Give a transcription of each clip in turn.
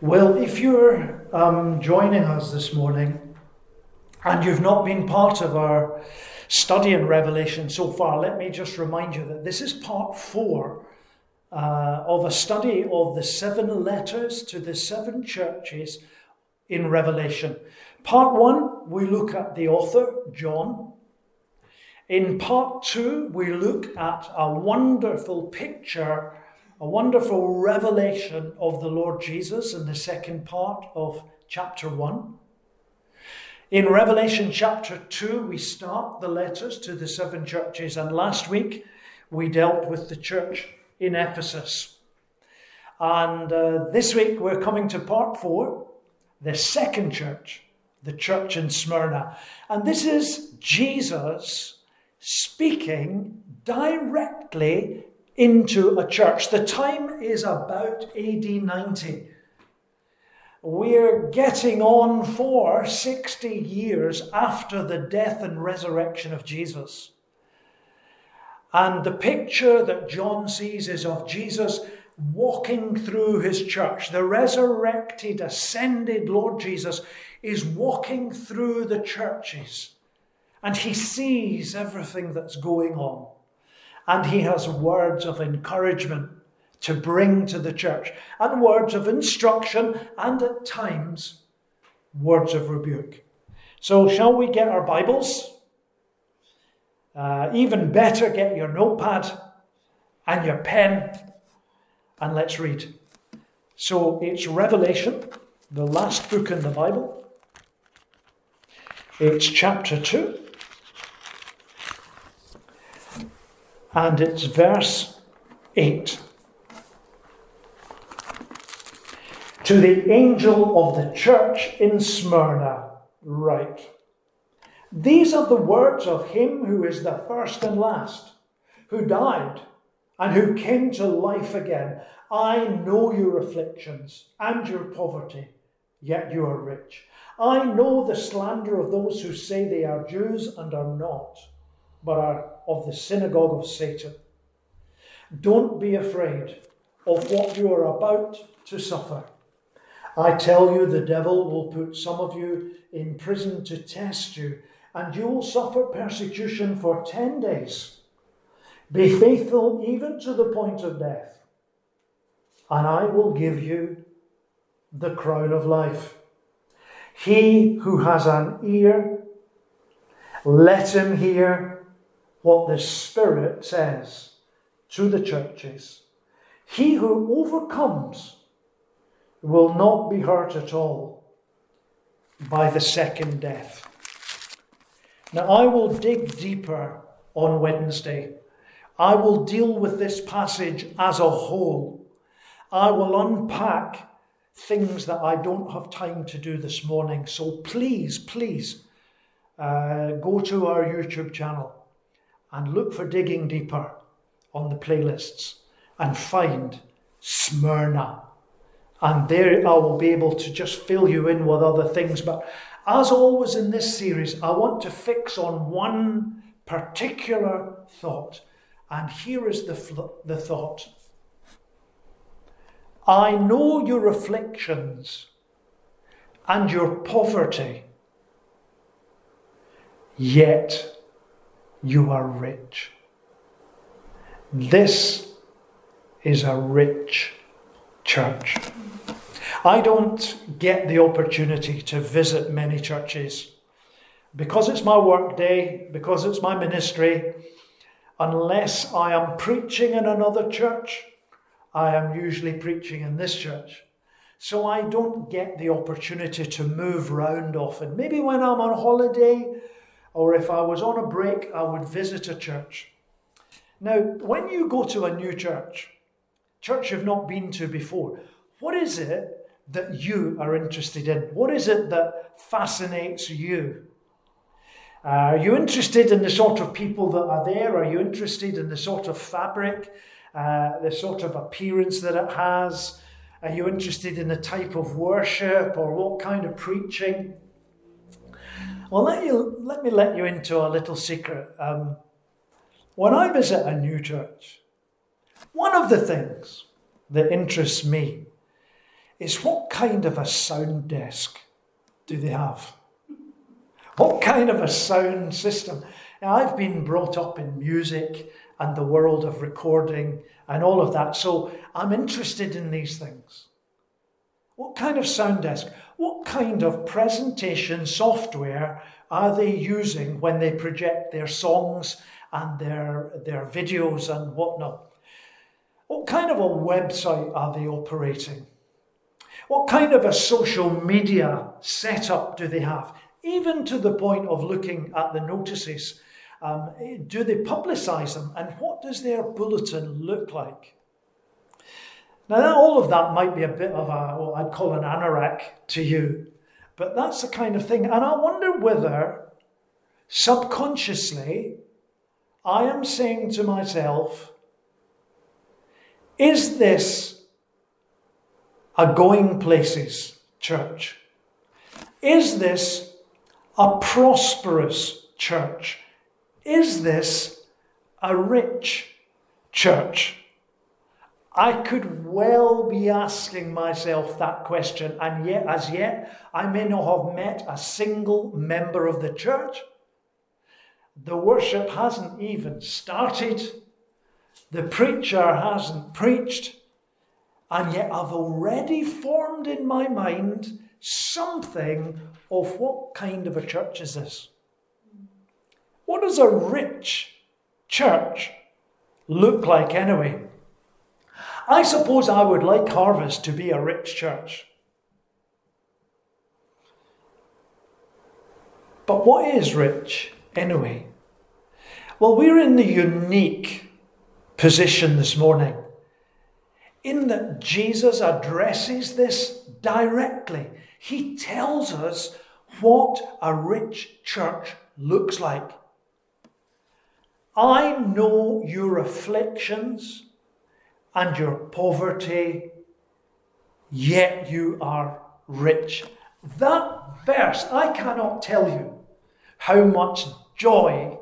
Well, if you're um, joining us this morning and you've not been part of our study in Revelation so far, let me just remind you that this is part four uh, of a study of the seven letters to the seven churches in Revelation. Part one, we look at the author, John. In part two, we look at a wonderful picture a wonderful revelation of the Lord Jesus in the second part of chapter 1. In Revelation chapter 2, we start the letters to the seven churches, and last week we dealt with the church in Ephesus. And uh, this week we're coming to part 4, the second church, the church in Smyrna. And this is Jesus speaking directly into a church. The time is about AD 90. We're getting on for 60 years after the death and resurrection of Jesus. And the picture that John sees is of Jesus walking through his church. The resurrected, ascended Lord Jesus is walking through the churches and he sees everything that's going on and he has words of encouragement to bring to the church, and words of instruction, and at times, words of rebuke. So, shall we get our Bibles? Uh, even better, get your notepad and your pen, and let's read. So, it's Revelation, the last book in the Bible. It's chapter 2. And it's verse 8. To the angel of the church in Smyrna, write These are the words of him who is the first and last, who died and who came to life again. I know your afflictions and your poverty, yet you are rich. I know the slander of those who say they are Jews and are not but are of the synagogue of Satan. Don't be afraid of what you are about to suffer. I tell you, the devil will put some of you in prison to test you, and you will suffer persecution for ten days. Be faithful even to the point of death, and I will give you the crown of life. He who has an ear, let him hear what the Spirit says to the churches. He who overcomes will not be hurt at all by the second death. Now, I will dig deeper on Wednesday. I will deal with this passage as a whole. I will unpack things that I don't have time to do this morning. So please, please uh, go to our YouTube channel and look for Digging Deeper on the playlists and find Smyrna. And there I will be able to just fill you in with other things. But as always in this series, I want to fix on one particular thought. And here is the, the thought I know your afflictions and your poverty, yet you are rich. This is a rich church. I don't get the opportunity to visit many churches because it's my work day, because it's my ministry. Unless I am preaching in another church, I am usually preaching in this church. So I don't get the opportunity to move round often. Maybe when I'm on holiday, or if I was on a break, I would visit a church. Now, when you go to a new church, church you've not been to before, what is it that you are interested in? What is it that fascinates you? Uh, are you interested in the sort of people that are there? Are you interested in the sort of fabric, uh, the sort of appearance that it has? Are you interested in the type of worship or what kind of preaching? Well, let, you, let me let you into a little secret. Um, when I visit a new church, one of the things that interests me is what kind of a sound desk do they have? What kind of a sound system? Now, I've been brought up in music and the world of recording and all of that, so I'm interested in these things. What kind of sound desk? What kind of presentation software are they using when they project their songs and their, their videos and whatnot? What kind of a website are they operating? What kind of a social media setup do they have? Even to the point of looking at the notices. Um, do they publicise them? And what does their bulletin look like? Now, all of that might be a bit of a, what I'd call an anorak to you, but that's the kind of thing. And I wonder whether subconsciously I am saying to myself, is this a going places church? Is this a prosperous church? Is this a rich church? I could well be asking myself that question, and yet, as yet, I may not have met a single member of the church. The worship hasn't even started. The preacher hasn't preached. And yet, I've already formed in my mind something of what kind of a church is this? What does a rich church look like anyway? I suppose I would like Harvest to be a rich church. But what is rich anyway? Well, we're in the unique position this morning in that Jesus addresses this directly. He tells us what a rich church looks like. I know your afflictions and your poverty, yet you are rich. That verse, I cannot tell you how much joy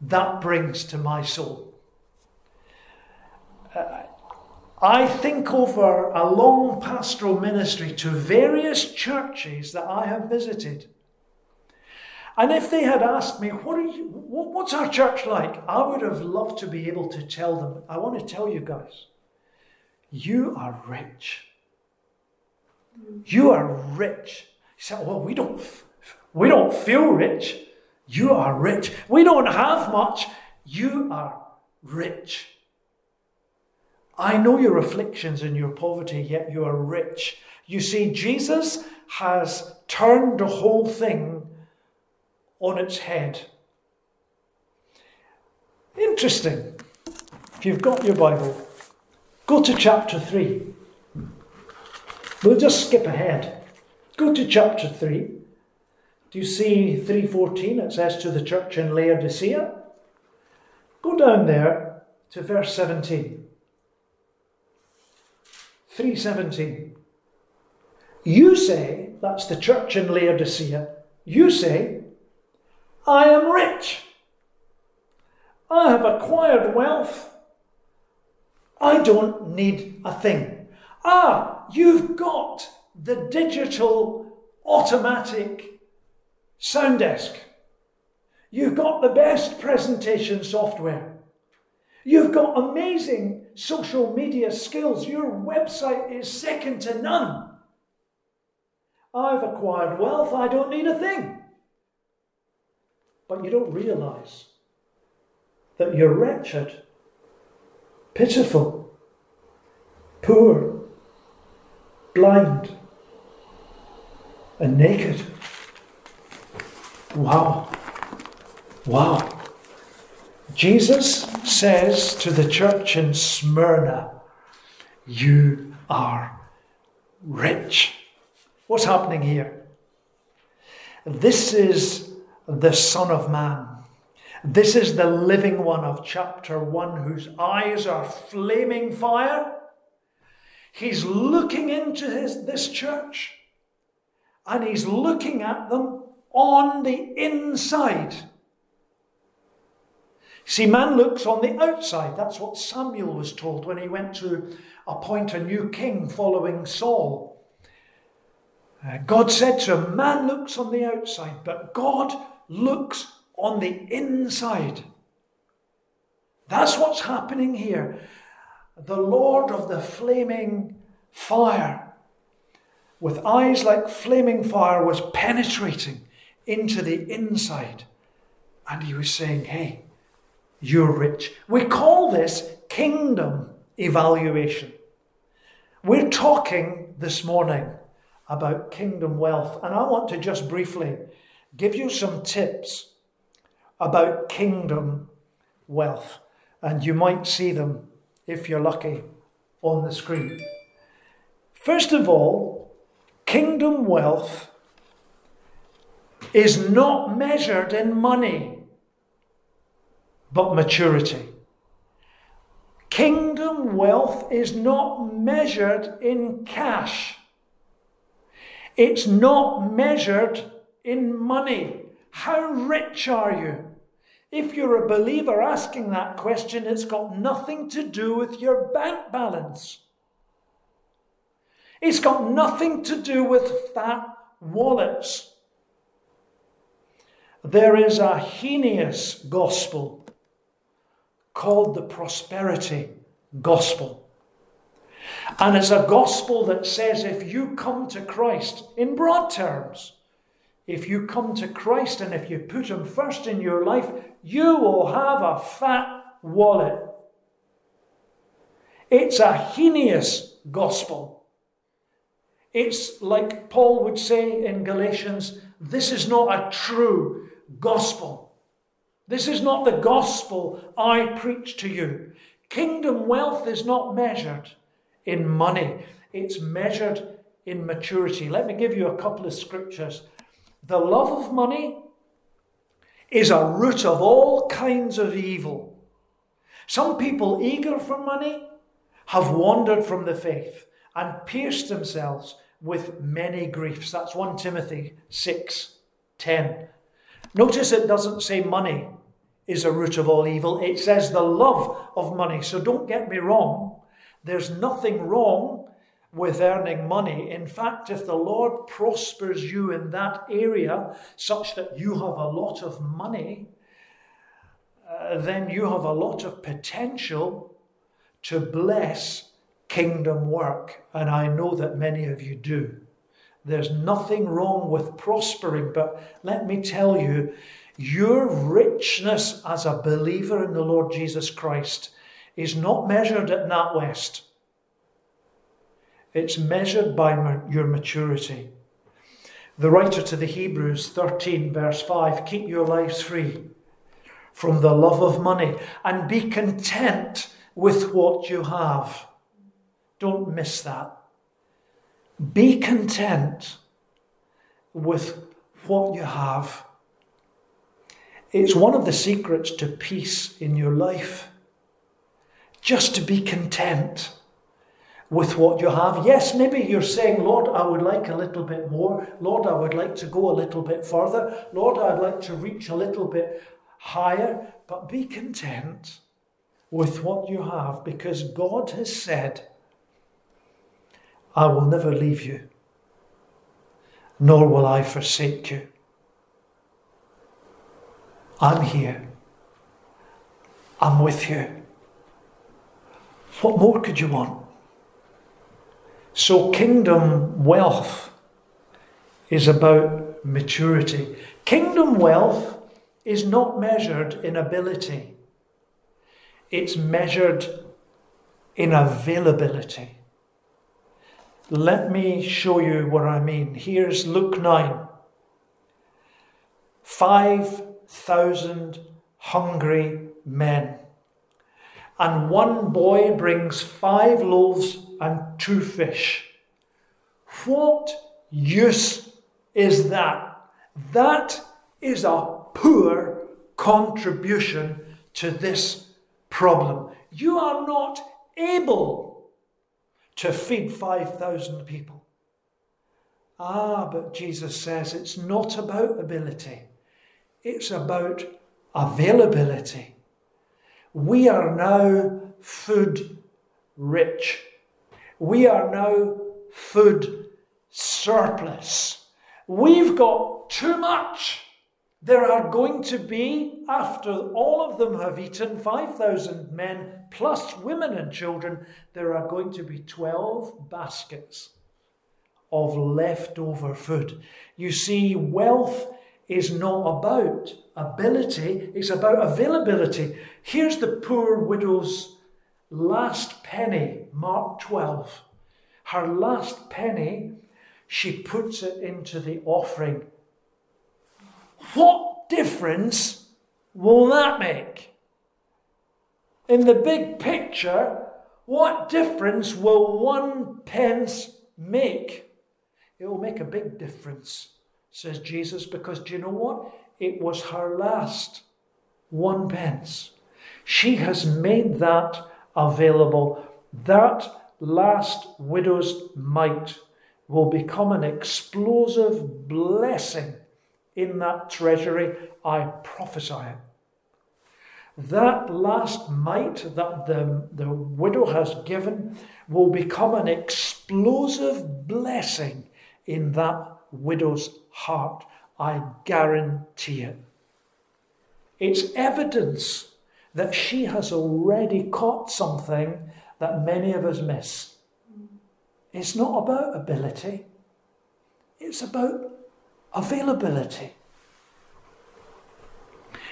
that brings to my soul. Uh, I think over a long pastoral ministry to various churches that I have visited. And if they had asked me, what are you, what's our church like? I would have loved to be able to tell them. I want to tell you guys, you are rich. You are rich. You say, well, we don't, we don't feel rich. You are rich. We don't have much. You are rich. I know your afflictions and your poverty, yet you are rich. You see, Jesus has turned the whole thing on its head. Interesting. If you've got your Bible, go to chapter 3. We'll just skip ahead. Go to chapter 3. Do you see 3:14 it says to the church in Laodicea? Go down there to verse 17. 3:17. You say, that's the church in Laodicea, you say, I am rich. I have acquired wealth. I don't need a thing. Ah, you've got the digital automatic sound desk. You've got the best presentation software. You've got amazing social media skills. Your website is second to none. I've acquired wealth. I don't need a thing. But you don't realize that you're wretched, pitiful, poor, blind, and naked. Wow. Wow. Jesus says to the church in Smyrna, You are rich. What's happening here? This is the Son of Man. This is the living one of chapter 1 whose eyes are flaming fire. He's looking into his, this church and he's looking at them on the inside. See, man looks on the outside. That's what Samuel was told when he went to appoint a new king following Saul. Uh, God said to him, Man looks on the outside, but God looks on the inside. That's what's happening here. The Lord of the flaming fire, with eyes like flaming fire, was penetrating into the inside. And he was saying, Hey, you're rich. We call this kingdom evaluation. We're talking this morning about kingdom wealth, and I want to just briefly give you some tips about kingdom wealth, and you might see them if you're lucky on the screen. First of all, kingdom wealth is not measured in money but maturity. Kingdom wealth is not measured in cash. It's not measured in money. How rich are you? If you're a believer asking that question, it's got nothing to do with your bank balance. It's got nothing to do with fat wallets. There is a heinous gospel called the prosperity gospel. And it's a gospel that says if you come to Christ, in broad terms, if you come to Christ and if you put Him first in your life, you will have a fat wallet. It's a heinous gospel. It's like Paul would say in Galatians this is not a true gospel. This is not the gospel I preach to you. Kingdom wealth is not measured in money, it's measured in maturity. Let me give you a couple of scriptures. The love of money is a root of all kinds of evil. Some people eager for money have wandered from the faith and pierced themselves with many griefs. That's 1 Timothy 6 10. Notice it doesn't say money, is a root of all evil. It says the love of money. So don't get me wrong. There's nothing wrong with earning money. In fact, if the Lord prospers you in that area such that you have a lot of money, uh, then you have a lot of potential to bless kingdom work. And I know that many of you do. There's nothing wrong with prospering, but let me tell you, your richness as a believer in the Lord Jesus Christ is not measured at NatWest. It's measured by your maturity. The writer to the Hebrews 13, verse 5 keep your lives free from the love of money and be content with what you have. Don't miss that. Be content with what you have. It's one of the secrets to peace in your life. Just to be content with what you have. Yes, maybe you're saying, Lord, I would like a little bit more. Lord, I would like to go a little bit further. Lord, I'd like to reach a little bit higher. But be content with what you have because God has said, I will never leave you, nor will I forsake you. I'm here. I'm with you. What more could you want? So, kingdom wealth is about maturity. Kingdom wealth is not measured in ability, it's measured in availability. Let me show you what I mean. Here's Luke 9. Five thousand hungry men. And one boy brings five loaves and two fish. What use is that? That is a poor contribution to this problem. You are not able to feed 5,000 people. Ah, but Jesus says it's not about ability. It's about availability. we are now food rich. We are now food surplus. We've got too much. There are going to be, after all of them have eaten, 5,000 men plus women and children, there are going to be 12 baskets of leftover food. You see, wealth is not about ability, it's about availability. Here's the poor widow's last penny, Mark 12. Her last penny, she puts it into the offering. What difference will that make? In the big picture, what difference will one pence make? It will make a big difference, says Jesus, because do you know what? It was her last one pence. She has made that available. That last widow's mite will become an explosive blessing in that treasury. I prophesy it. That last mite that the, the widow has given will become an explosive blessing in that widow's heart. I guarantee it. It's evidence that she has already caught something that many of us miss. It's not about ability, it's about availability.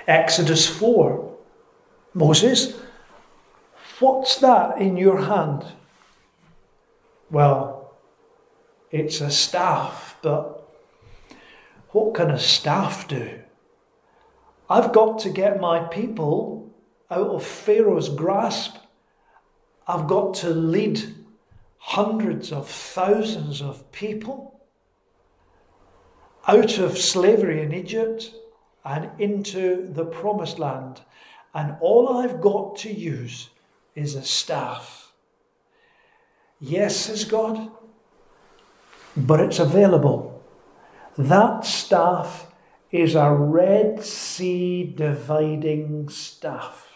Exodus 4 Moses, what's that in your hand? Well, it's a staff, but what can a staff do? I've got to get my people out of Pharaoh's grasp. I've got to lead hundreds of thousands of people out of slavery in Egypt and into the promised land. And all I've got to use is a staff. Yes, says God, but it's available. That staff is a Red Sea dividing staff.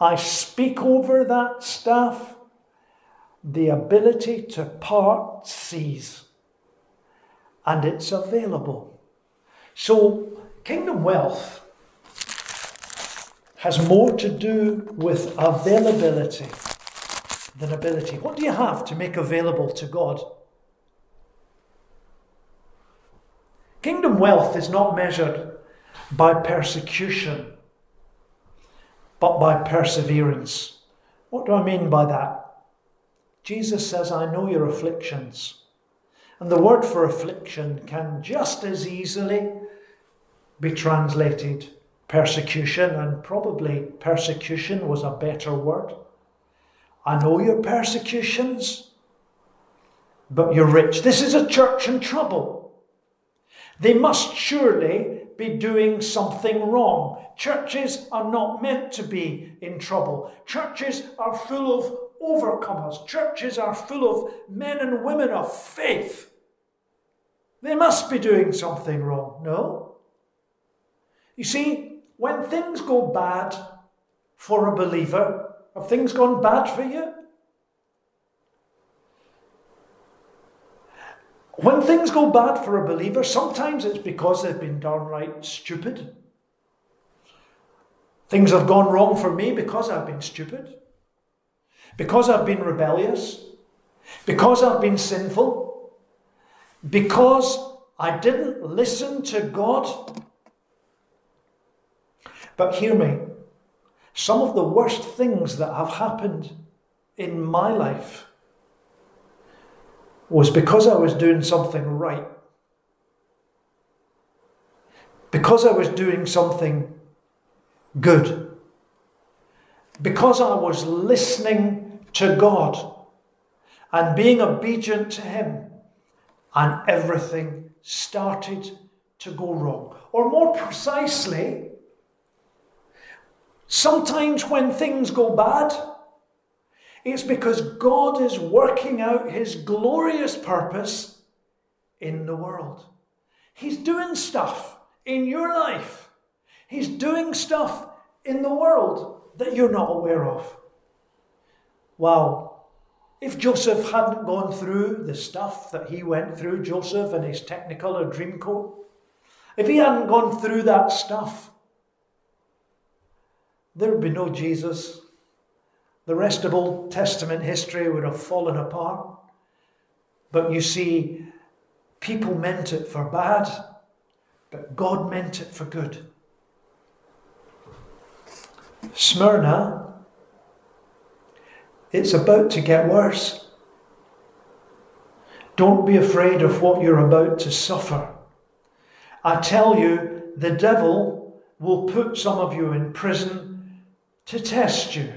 I speak over that staff the ability to part seas, and it's available. So, kingdom wealth has more to do with availability than ability. What do you have to make available to God? Kingdom wealth is not measured by persecution, but by perseverance. What do I mean by that? Jesus says, I know your afflictions. And the word for affliction can just as easily be translated persecution, and probably persecution was a better word. I know your persecutions, but you're rich. This is a church in trouble. They must surely be doing something wrong. Churches are not meant to be in trouble. Churches are full of overcomers. Churches are full of men and women of faith. They must be doing something wrong. No? You see, when things go bad for a believer, have things gone bad for you? When things go bad for a believer, sometimes it's because they've been downright stupid. Things have gone wrong for me because I've been stupid, because I've been rebellious, because I've been sinful, because I didn't listen to God. But hear me, some of the worst things that have happened in my life was because I was doing something right. Because I was doing something good. Because I was listening to God and being obedient to Him, and everything started to go wrong. Or more precisely, sometimes when things go bad, it's because God is working out his glorious purpose in the world. He's doing stuff in your life, he's doing stuff in the world that you're not aware of. Wow. If Joseph hadn't gone through the stuff that he went through, Joseph and his Technicolor Dreamcoat, if he hadn't gone through that stuff, there would be no Jesus. The rest of Old Testament history would have fallen apart. But you see, people meant it for bad, but God meant it for good. Smyrna, it's about to get worse. Don't be afraid of what you're about to suffer. I tell you, the devil will put some of you in prison to test you,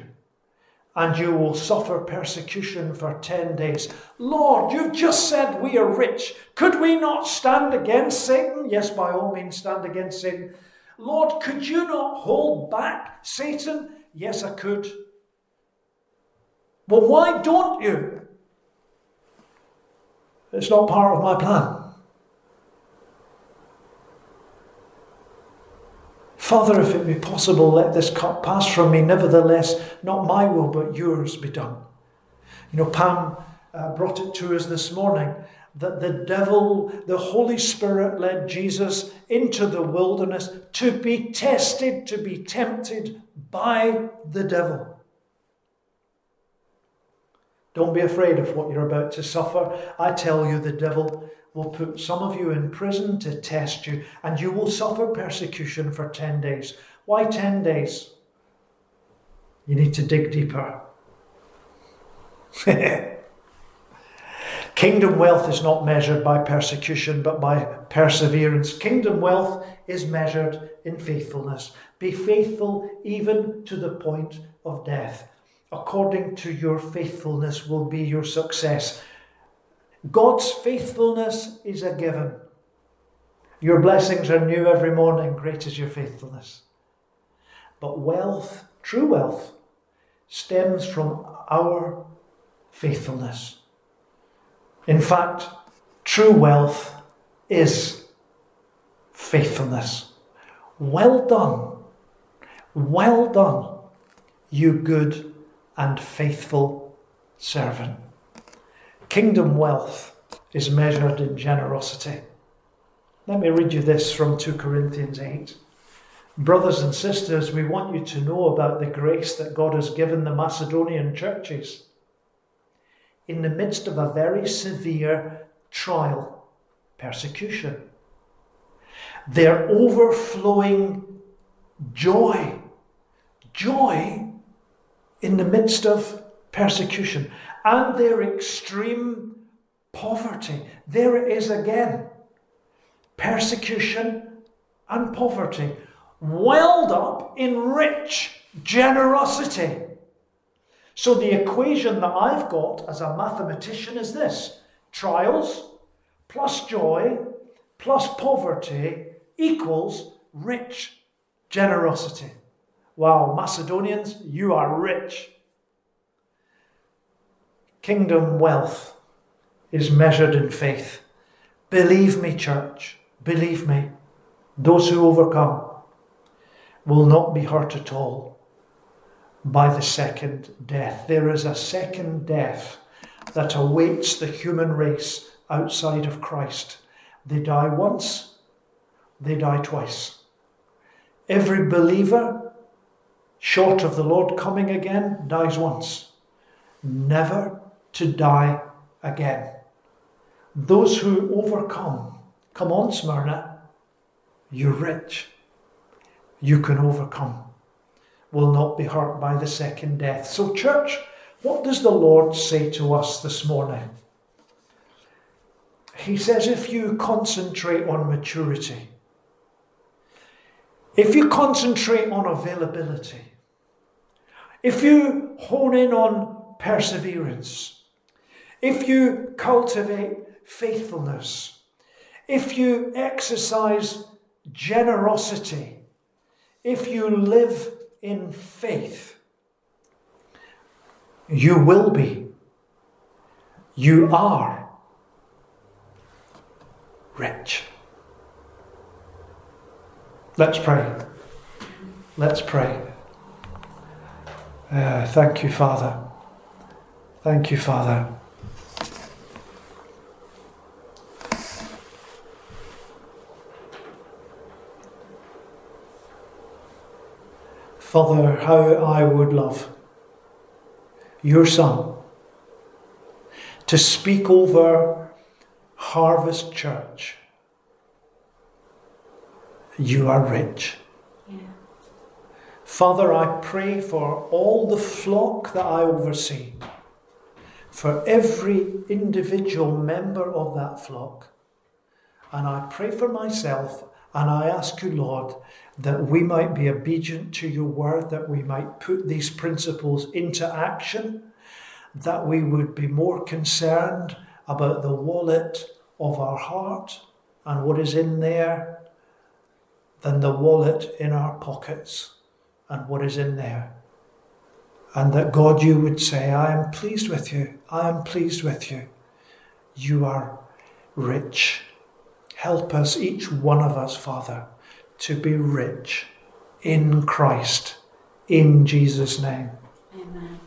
and you will suffer persecution for 10 days. Lord, you've just said we are rich. Could we not stand against Satan? Yes, by all means, stand against Satan. Lord, could you not hold back Satan? Yes, I could. Well, why don't you? It's not part of my plan. Father, if it be possible, let this cup pass from me. Nevertheless, not my will, but yours be done. You know, Pam uh, brought it to us this morning that the devil, the Holy Spirit led Jesus into the wilderness to be tested, to be tempted by the devil. Don't be afraid of what you're about to suffer. I tell you, the devil will put some of you in prison to test you, and you will suffer persecution for 10 days. Why 10 days? You need to dig deeper. Kingdom wealth is not measured by persecution, but by perseverance. Kingdom wealth is measured in faithfulness. Be faithful even to the point of death. According to your faithfulness will be your success. God's faithfulness is a given. Your blessings are new every morning. Great is your faithfulness. But wealth, true wealth, stems from our faithfulness. In fact, true wealth is faithfulness. Well done, well done, you good and faithful servant. Kingdom wealth is measured in generosity. Let me read you this from 2 Corinthians 8. Brothers and sisters, we want you to know about the grace that God has given the Macedonian churches in the midst of a very severe trial, persecution. Their overflowing joy, joy in the midst of persecution, and their extreme poverty. There it is again persecution and poverty, welled up in rich generosity. So the equation that I've got as a mathematician is this trials plus joy plus poverty equals rich generosity. Wow, Macedonians, you are rich. Kingdom wealth is measured in faith. Believe me, church, believe me, those who overcome will not be hurt at all by the second death. There is a second death that awaits the human race outside of Christ. They die once, they die twice. Every believer, short of the Lord coming again, dies once, never to die again. Those who overcome, come on, Smyrna, you're rich. You can overcome will not be hurt by the second death. So, church, what does the Lord say to us this morning? He says, if you concentrate on maturity, if you concentrate on availability, if you hone in on perseverance, if you cultivate faithfulness, if you exercise generosity, if you live in faith, you will be, you are rich. Let's pray. Let's pray. Uh, thank you, Father. Thank you, Father. Father, how I would love your Son to speak over Harvest Church. You are rich. Father, I pray for all the flock that I oversee, for every individual member of that flock. And I pray for myself and I ask you, Lord, that we might be obedient to your word, that we might put these principles into action, that we would be more concerned about the wallet of our heart and what is in there than the wallet in our pockets and what is in there. And that God, you would say, I am pleased with you. I am pleased with you. You are rich. Help us, each one of us, Father, to be rich in Christ, in Jesus' name. Amen.